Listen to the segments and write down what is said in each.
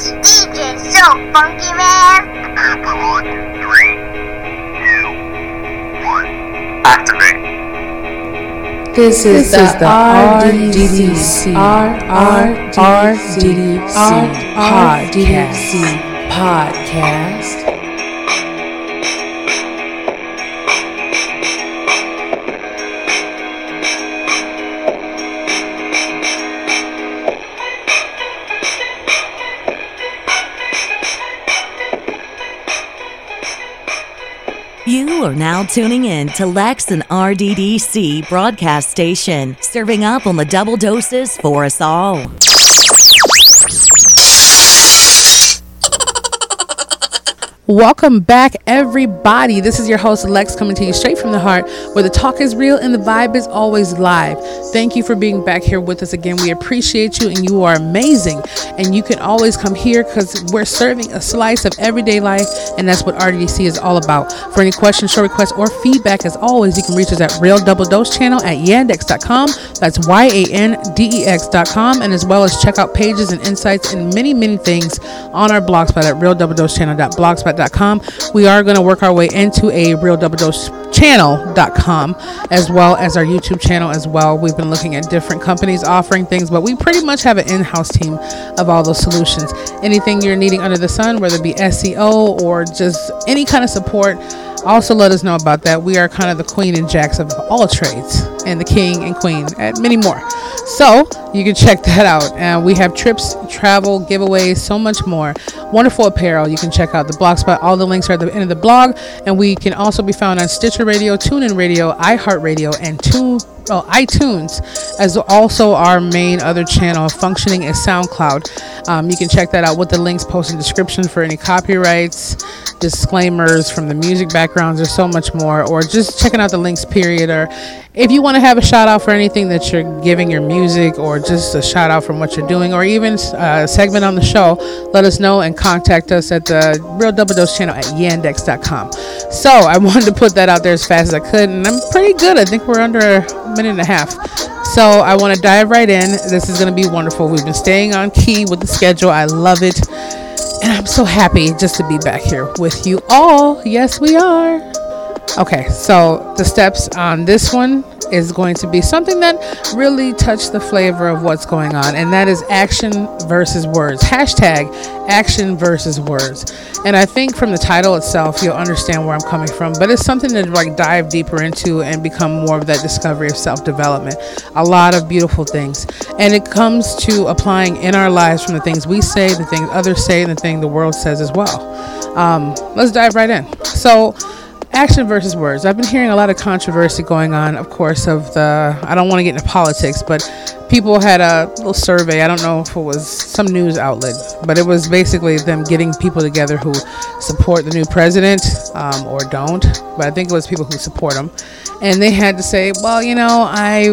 This DJ so funky, man. Three, two, one. Activate. This is the RDDC RRDDC podcast. podcast. You are now tuning in to Lex and RDDC broadcast station, serving up on the double doses for us all. Welcome back, everybody. This is your host, Lex, coming to you straight from the heart, where the talk is real and the vibe is always live. Thank you for being back here with us again. We appreciate you, and you are amazing. And you can always come here because we're serving a slice of everyday life, and that's what RDC is all about. For any questions, show requests, or feedback, as always, you can reach us at Real Double Dose Channel at yandex.com. That's Y A N D E X.com, and as well as check out pages and insights and many, many things on our blogspot at realdoubledosechannel.blogspot.com. We are going to work our way into a Real Double Dose channel.com as well as our YouTube channel as well. We've been looking at different companies offering things, but we pretty much have an in-house team of all those solutions. Anything you're needing under the sun, whether it be SEO or just any kind of support, also let us know about that. We are kind of the queen and jacks of all trades and the king and queen and many more. So you can check that out. And we have trips, travel, giveaways, so much more. Wonderful apparel. You can check out the blogspot. All the links are at the end of the blog. And we can also be found on Stitcher Radio, TuneIn Radio, iHeartRadio, and Tune oh, iTunes as also our main other channel functioning as SoundCloud. Um, you can check that out with the links posted in the description for any copyrights, disclaimers from the music backgrounds, there's so much more, or just checking out the links period. Or if you want to have a shout out for anything that you're giving your music, or just a shout out from what you're doing, or even a segment on the show, let us know and contact us at the Real Double Dose channel at yandex.com. So I wanted to put that out there as fast as I could, and I'm pretty good. I think we're under a minute and a half. So I want to dive right in. This is going to be wonderful. We've been staying on key with the schedule. I love it. And I'm so happy just to be back here with you all. Yes, we are. Okay, so the steps on this one is going to be something that really touched the flavor of what's going on, and that is action versus words. Hashtag action versus words. And I think from the title itself, you'll understand where I'm coming from, but it's something to like dive deeper into and become more of that discovery of self development. A lot of beautiful things. And it comes to applying in our lives from the things we say, the things others say, and the thing the world says as well. Um, let's dive right in. So, action versus words. I've been hearing a lot of controversy going on, of course, of the. I don't want to get into politics, but people had a little survey. I don't know if it was some news outlet, but it was basically them getting people together who support the new president um, or don't. But I think it was people who support him. And they had to say, well, you know, I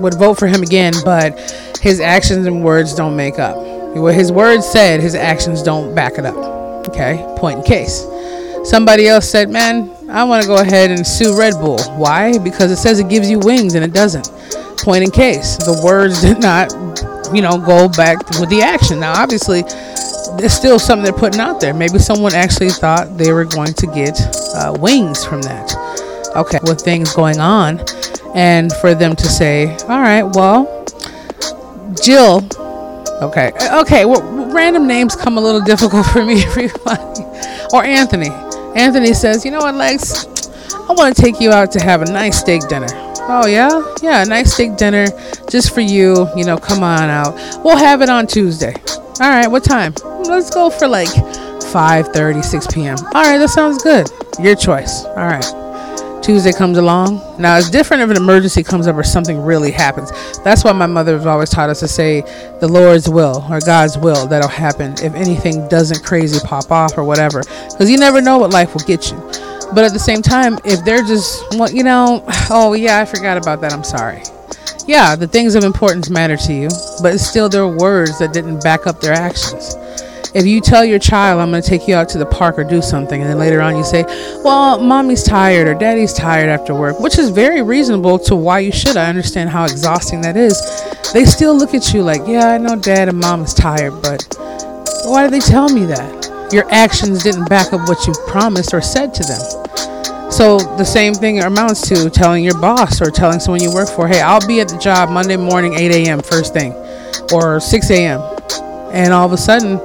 would vote for him again, but his actions and words don't make up. What his words said, his actions don't back it up. Okay, point in case. Somebody else said, man, I want to go ahead and sue Red Bull. Why? Because it says it gives you wings and it doesn't. Point in case. The words did not, you know, go back with the action. Now, obviously, there's still something they're putting out there. Maybe someone actually thought they were going to get uh, wings from that. Okay, with things going on. And for them to say, all right, well, Jill, okay, okay, well, random names come a little difficult for me, everybody. Or Anthony. Anthony says, You know what, Lex? I want to take you out to have a nice steak dinner. Oh, yeah? Yeah, a nice steak dinner just for you. You know, come on out. We'll have it on Tuesday. All right, what time? Let's go for like 5 30, 6 p.m. All right, that sounds good. Your choice. All right. Tuesday comes along. Now, it's different if an emergency comes up or something really happens. That's why my mother has always taught us to say the Lord's will or God's will that'll happen if anything doesn't crazy pop off or whatever. Because you never know what life will get you. But at the same time, if they're just, well, you know, oh, yeah, I forgot about that. I'm sorry. Yeah, the things of importance matter to you, but it's still their words that didn't back up their actions. If you tell your child, I'm going to take you out to the park or do something, and then later on you say, well, mommy's tired or daddy's tired after work, which is very reasonable to why you should. I understand how exhausting that is. They still look at you like, yeah, I know dad and mom is tired, but Why did they tell me that? Your actions didn't back up what you promised or said to them. So the same thing amounts to telling your boss or telling someone you work for, hey, I'll be at the job Monday morning, 8 a.m. first thing, or 6 a.m. And all of a sudden,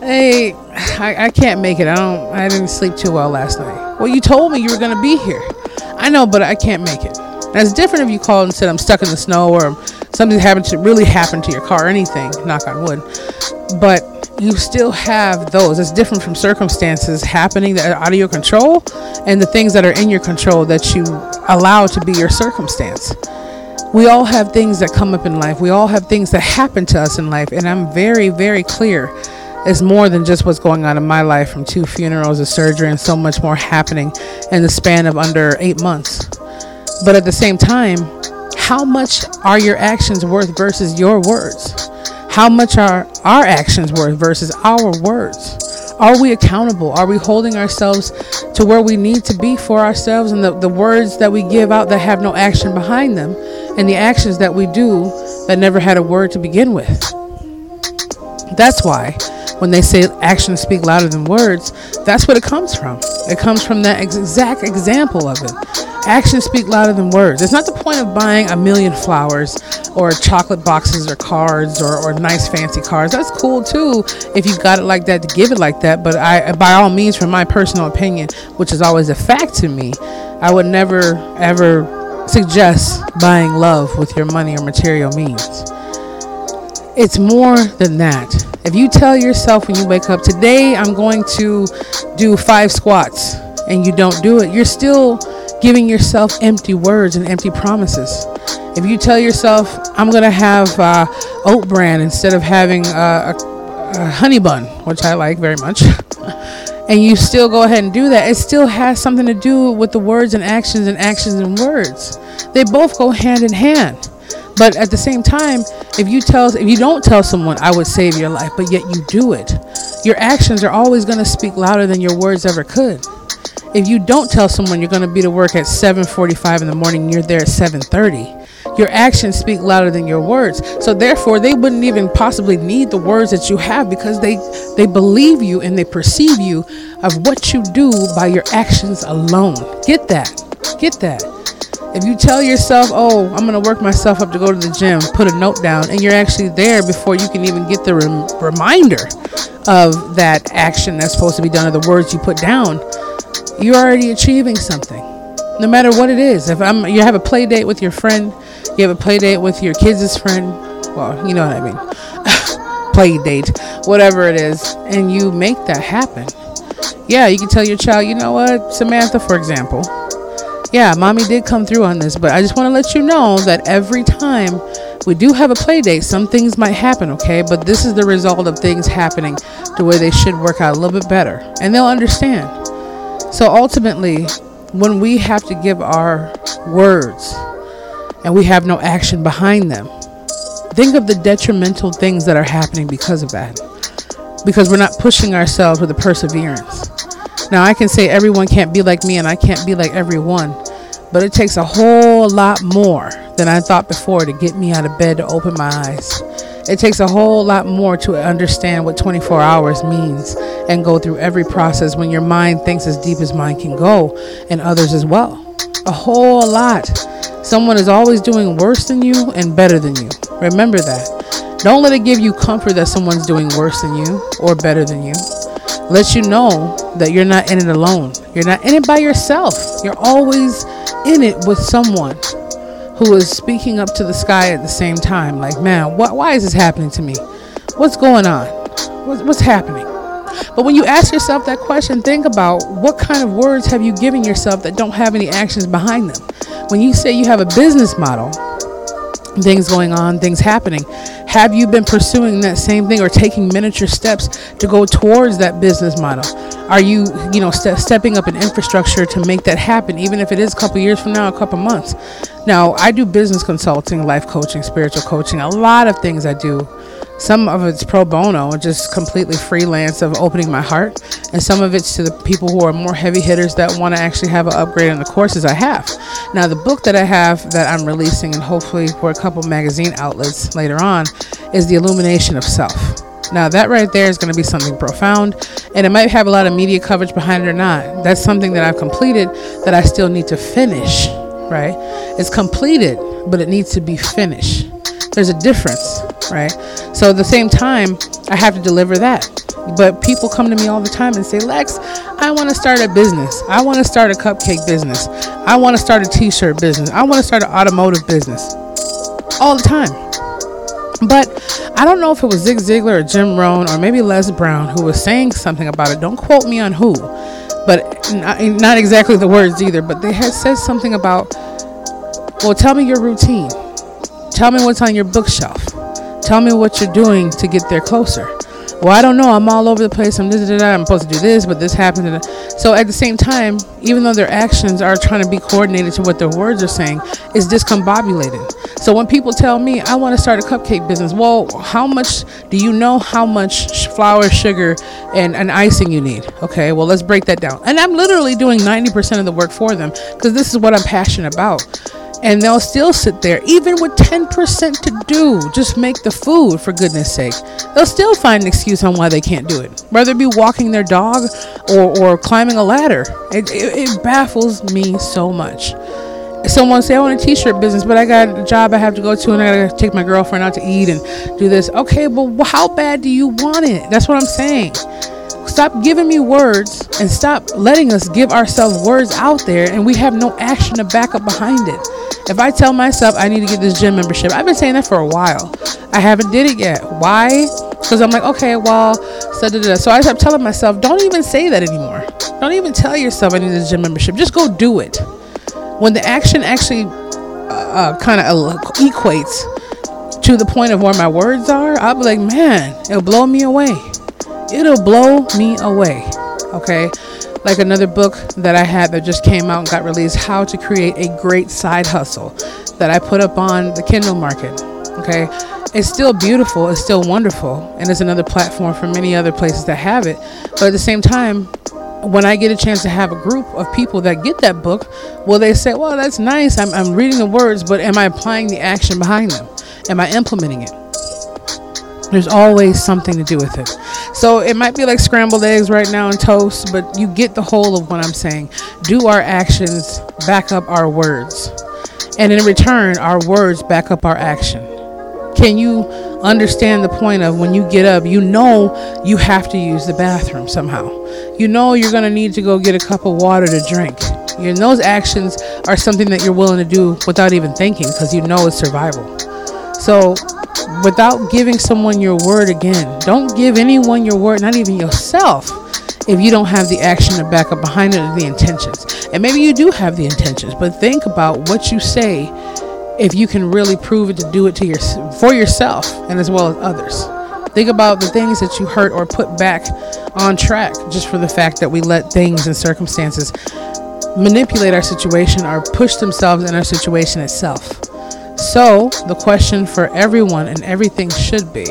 hey, I, I can't make it. I don't. I didn't sleep too well last night. Well, you told me you were gonna be here. I know, but I can't make it. That's different if you called and said I'm stuck in the snow or something happened to really happen to your car or anything. Knock on wood. But you still have those. It's different from circumstances happening that are out of your control and the things that are in your control that you allow to be your circumstance. We all have things that come up in life. We all have things that happen to us in life. And I'm very, very clear it's more than just what's going on in my life from two funerals, a surgery, and so much more happening in the span of under eight months. But at the same time, how much are your actions worth versus your words? How much are our actions worth versus our words? Are we accountable? Are we holding ourselves to where we need to be for ourselves and the, the words that we give out that have no action behind them and the actions that we do that never had a word to begin with? That's why when they say actions speak louder than words, that's what it comes from. It comes from that exact example of it. Actions speak louder than words. It's not the point of buying a million flowers or chocolate boxes or cards or, or nice fancy cards. That's cool too if you've got it like that to give it like that. But I, by all means, from my personal opinion, which is always a fact to me, I would never ever suggest buying love with your money or material means. It's more than that. If you tell yourself when you wake up, today I'm going to do five squats, and you don't do it, you're still giving yourself empty words and empty promises. If you tell yourself, I'm going to have uh, oat bran instead of having uh, a, a honey bun, which I like very much, and you still go ahead and do that, it still has something to do with the words and actions and actions and words. They both go hand in hand. But at the same time, if you tell if you don't tell someone I would save your life, but yet you do it, your actions are always going to speak louder than your words ever could. If you don't tell someone you're going to be to work at 7:45 in the morning, you're there at 7:30. Your actions speak louder than your words. So therefore, they wouldn't even possibly need the words that you have because they they believe you and they perceive you of what you do by your actions alone. Get that. Get that. If you tell yourself, oh, I'm going to work myself up to go to the gym, put a note down, and you're actually there before you can even get the rem- reminder of that action that's supposed to be done or the words you put down, you're already achieving something. No matter what it is. If I'm you have a play date with your friend, you have a play date with your kids' friend, well, you know what I mean. play date, whatever it is, and you make that happen. Yeah, you can tell your child, you know what, Samantha, for example, yeah, mommy did come through on this, but I just want to let you know that every time we do have a play date, some things might happen, okay? But this is the result of things happening the way they should work out a little bit better, and they'll understand. So ultimately, when we have to give our words and we have no action behind them, think of the detrimental things that are happening because of that. Because we're not pushing ourselves with a perseverance. Now, I can say everyone can't be like me and I can't be like everyone, but it takes a whole lot more than I thought before to get me out of bed to open my eyes. It takes a whole lot more to understand what 24 hours means and go through every process when your mind thinks as deep as mine can go and others as well. A whole lot. Someone is always doing worse than you and better than you. Remember that. Don't let it give you comfort that someone's doing worse than you or better than you lets you know that you're not in it alone. You're not in it by yourself. You're always in it with someone who is speaking up to the sky at the same time. Like, man, what, why is this happening to me? What's going on? What's, what's happening? But when you ask yourself that question, think about what kind of words have you given yourself that don't have any actions behind them. When you say you have a business model, things going on, things happening. Have you been pursuing that same thing or taking miniature steps to go towards that business model? Are you, you know, ste- stepping up an infrastructure to make that happen, even if it is a couple years from now, a couple months? Now, I do business consulting, life coaching, spiritual coaching, a lot of things I do some of it's pro bono, just completely freelance of opening my heart, and some of it's to the people who are more heavy hitters that want to actually have an upgrade in the courses I have. Now, the book that I have that I'm releasing, and hopefully for a couple magazine outlets later on, is The Illumination of Self. Now, that right there is going to be something profound, and it might have a lot of media coverage behind it or not. That's something that I've completed that I still need to finish, right? It's completed, but it needs to be finished. There's a difference, right? So, at the same time, I have to deliver that. But people come to me all the time and say, Lex, I want to start a business. I want to start a cupcake business. I want to start a t shirt business. I want to start an automotive business. All the time. But I don't know if it was Zig Ziglar or Jim Rohn or maybe Les Brown who was saying something about it. Don't quote me on who, but not, not exactly the words either. But they had said something about, well, tell me your routine. Tell me what's on your bookshelf. Tell me what you're doing to get there closer well, I don't know. I'm all over the place. I'm this, this, I'm supposed to do this, but this happened. So at the same time, even though their actions are trying to be coordinated to what their words are saying, it's discombobulated. So when people tell me I want to start a cupcake business, well, how much do you know how much flour, sugar, and, and icing you need? Okay, well let's break that down. And I'm literally doing 90% of the work for them because this is what I'm passionate about and they'll still sit there even with 10% to do. Just make the food for goodness sake. They'll still find an excuse on why they can't do it. Whether it be walking their dog or, or climbing a ladder. It, it, it baffles me so much. Someone say i want a t-shirt business but i got a job i have to go to and i gotta take my girlfriend out to eat and do this. Okay but how bad do you want it? That's what i'm saying. Stop giving me words and stop letting us give ourselves words out there and we have no action to back up behind it. If I tell myself I need to get this gym membership, I've been saying that for a while. I haven't did it yet. Why? Because I'm like, okay, well, so, so I kept telling myself, don't even say that anymore. Don't even tell yourself I need this gym membership. Just go do it. When the action actually uh, uh, kind of equates to the point of where my words are, I'll be like, man, it'll blow me away it'll blow me away. Okay. Like another book that I had that just came out and got released, How to Create a Great Side Hustle, that I put up on the Kindle market. Okay. It's still beautiful, it's still wonderful, and it's another platform for many other places that have it. But at the same time, when I get a chance to have a group of people that get that book, well, they say, well, that's nice. I'm, I'm reading the words, but am I applying the action behind them? Am I implementing it? There's always something to do with it. So it might be like scrambled eggs right now and toast, but you get the whole of what I'm saying. Do our actions back up our words? And in return, our words back up our action. Can you understand the point of when you get up, you know you have to use the bathroom somehow. You know you're going to need to go get a cup of water to drink. And those actions are something that you're willing to do without even thinking because you know it's survival. So without giving someone your word again. Don't give anyone your word, not even yourself, if you don't have the action to back up behind it or the intentions. And maybe you do have the intentions, but think about what you say if you can really prove it to do it to your for yourself and as well as others. Think about the things that you hurt or put back on track just for the fact that we let things and circumstances manipulate our situation or push themselves in our situation itself. So, the question for everyone and everything should be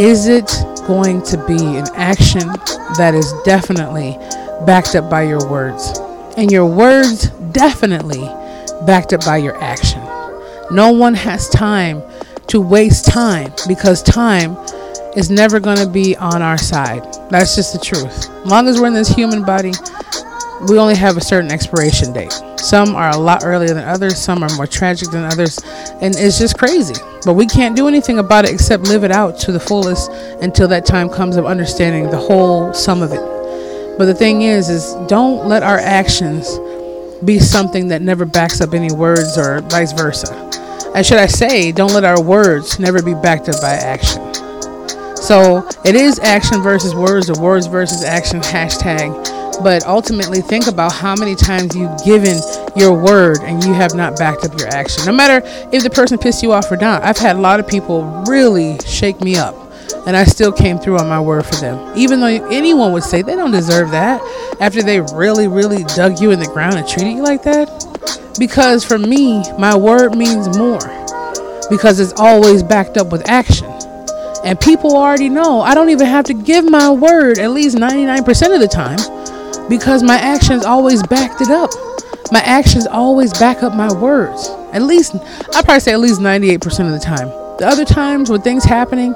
Is it going to be an action that is definitely backed up by your words? And your words definitely backed up by your action. No one has time to waste time because time is never going to be on our side. That's just the truth. As long as we're in this human body, we only have a certain expiration date. Some are a lot earlier than others, some are more tragic than others, and it's just crazy. But we can't do anything about it except live it out to the fullest until that time comes of understanding the whole sum of it. But the thing is is don't let our actions be something that never backs up any words or vice versa. And should I say, don't let our words never be backed up by action. So it is action versus words or words versus action hashtag but ultimately, think about how many times you've given your word and you have not backed up your action. No matter if the person pissed you off or not. I've had a lot of people really shake me up, and I still came through on my word for them. Even though anyone would say they don't deserve that after they really, really dug you in the ground and treated you like that. Because for me, my word means more because it's always backed up with action. And people already know I don't even have to give my word at least 99% of the time because my actions always backed it up. My actions always back up my words. At least, I probably say at least 98% of the time. The other times with things happening,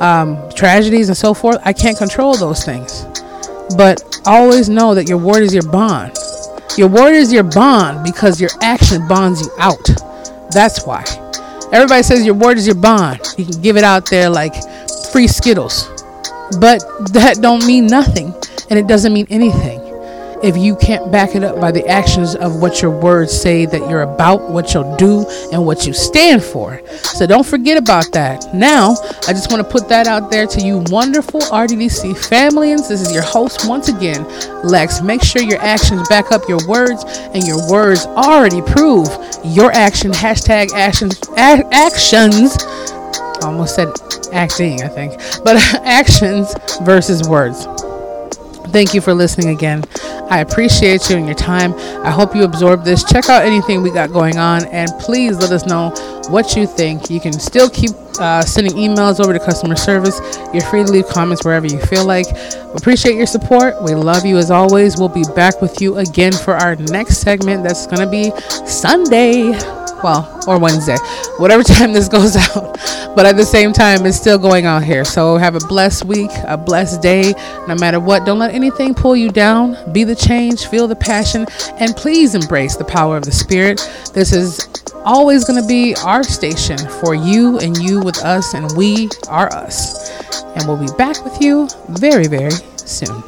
um, tragedies and so forth. I can't control those things. But always know that your word is your bond. Your word is your bond because your action bonds you out. That's why. Everybody says your word is your bond. You can give it out there like free Skittles. But that don't mean nothing and it doesn't mean anything if you can't back it up by the actions of what your words say that you're about, what you'll do, and what you stand for. So don't forget about that. Now, I just want to put that out there to you, wonderful RDDC families. This is your host once again, Lex. Make sure your actions back up your words, and your words already prove your action. Hashtag actions. A- actions. Almost said acting, I think, but actions versus words. Thank you for listening again. I appreciate you and your time. I hope you absorb this. Check out anything we got going on and please let us know what you think. You can still keep uh, sending emails over to customer service. You're free to leave comments wherever you feel like. Appreciate your support. We love you as always. We'll be back with you again for our next segment that's going to be Sunday well, or Wednesday, whatever time this goes out. But at the same time, it's still going on here. So have a blessed week, a blessed day, no matter what. Don't let anything pull you down. Be the change, feel the passion, and please embrace the power of the Spirit. This is always going to be our station for you and you with us, and we are us. And we'll be back with you very, very soon.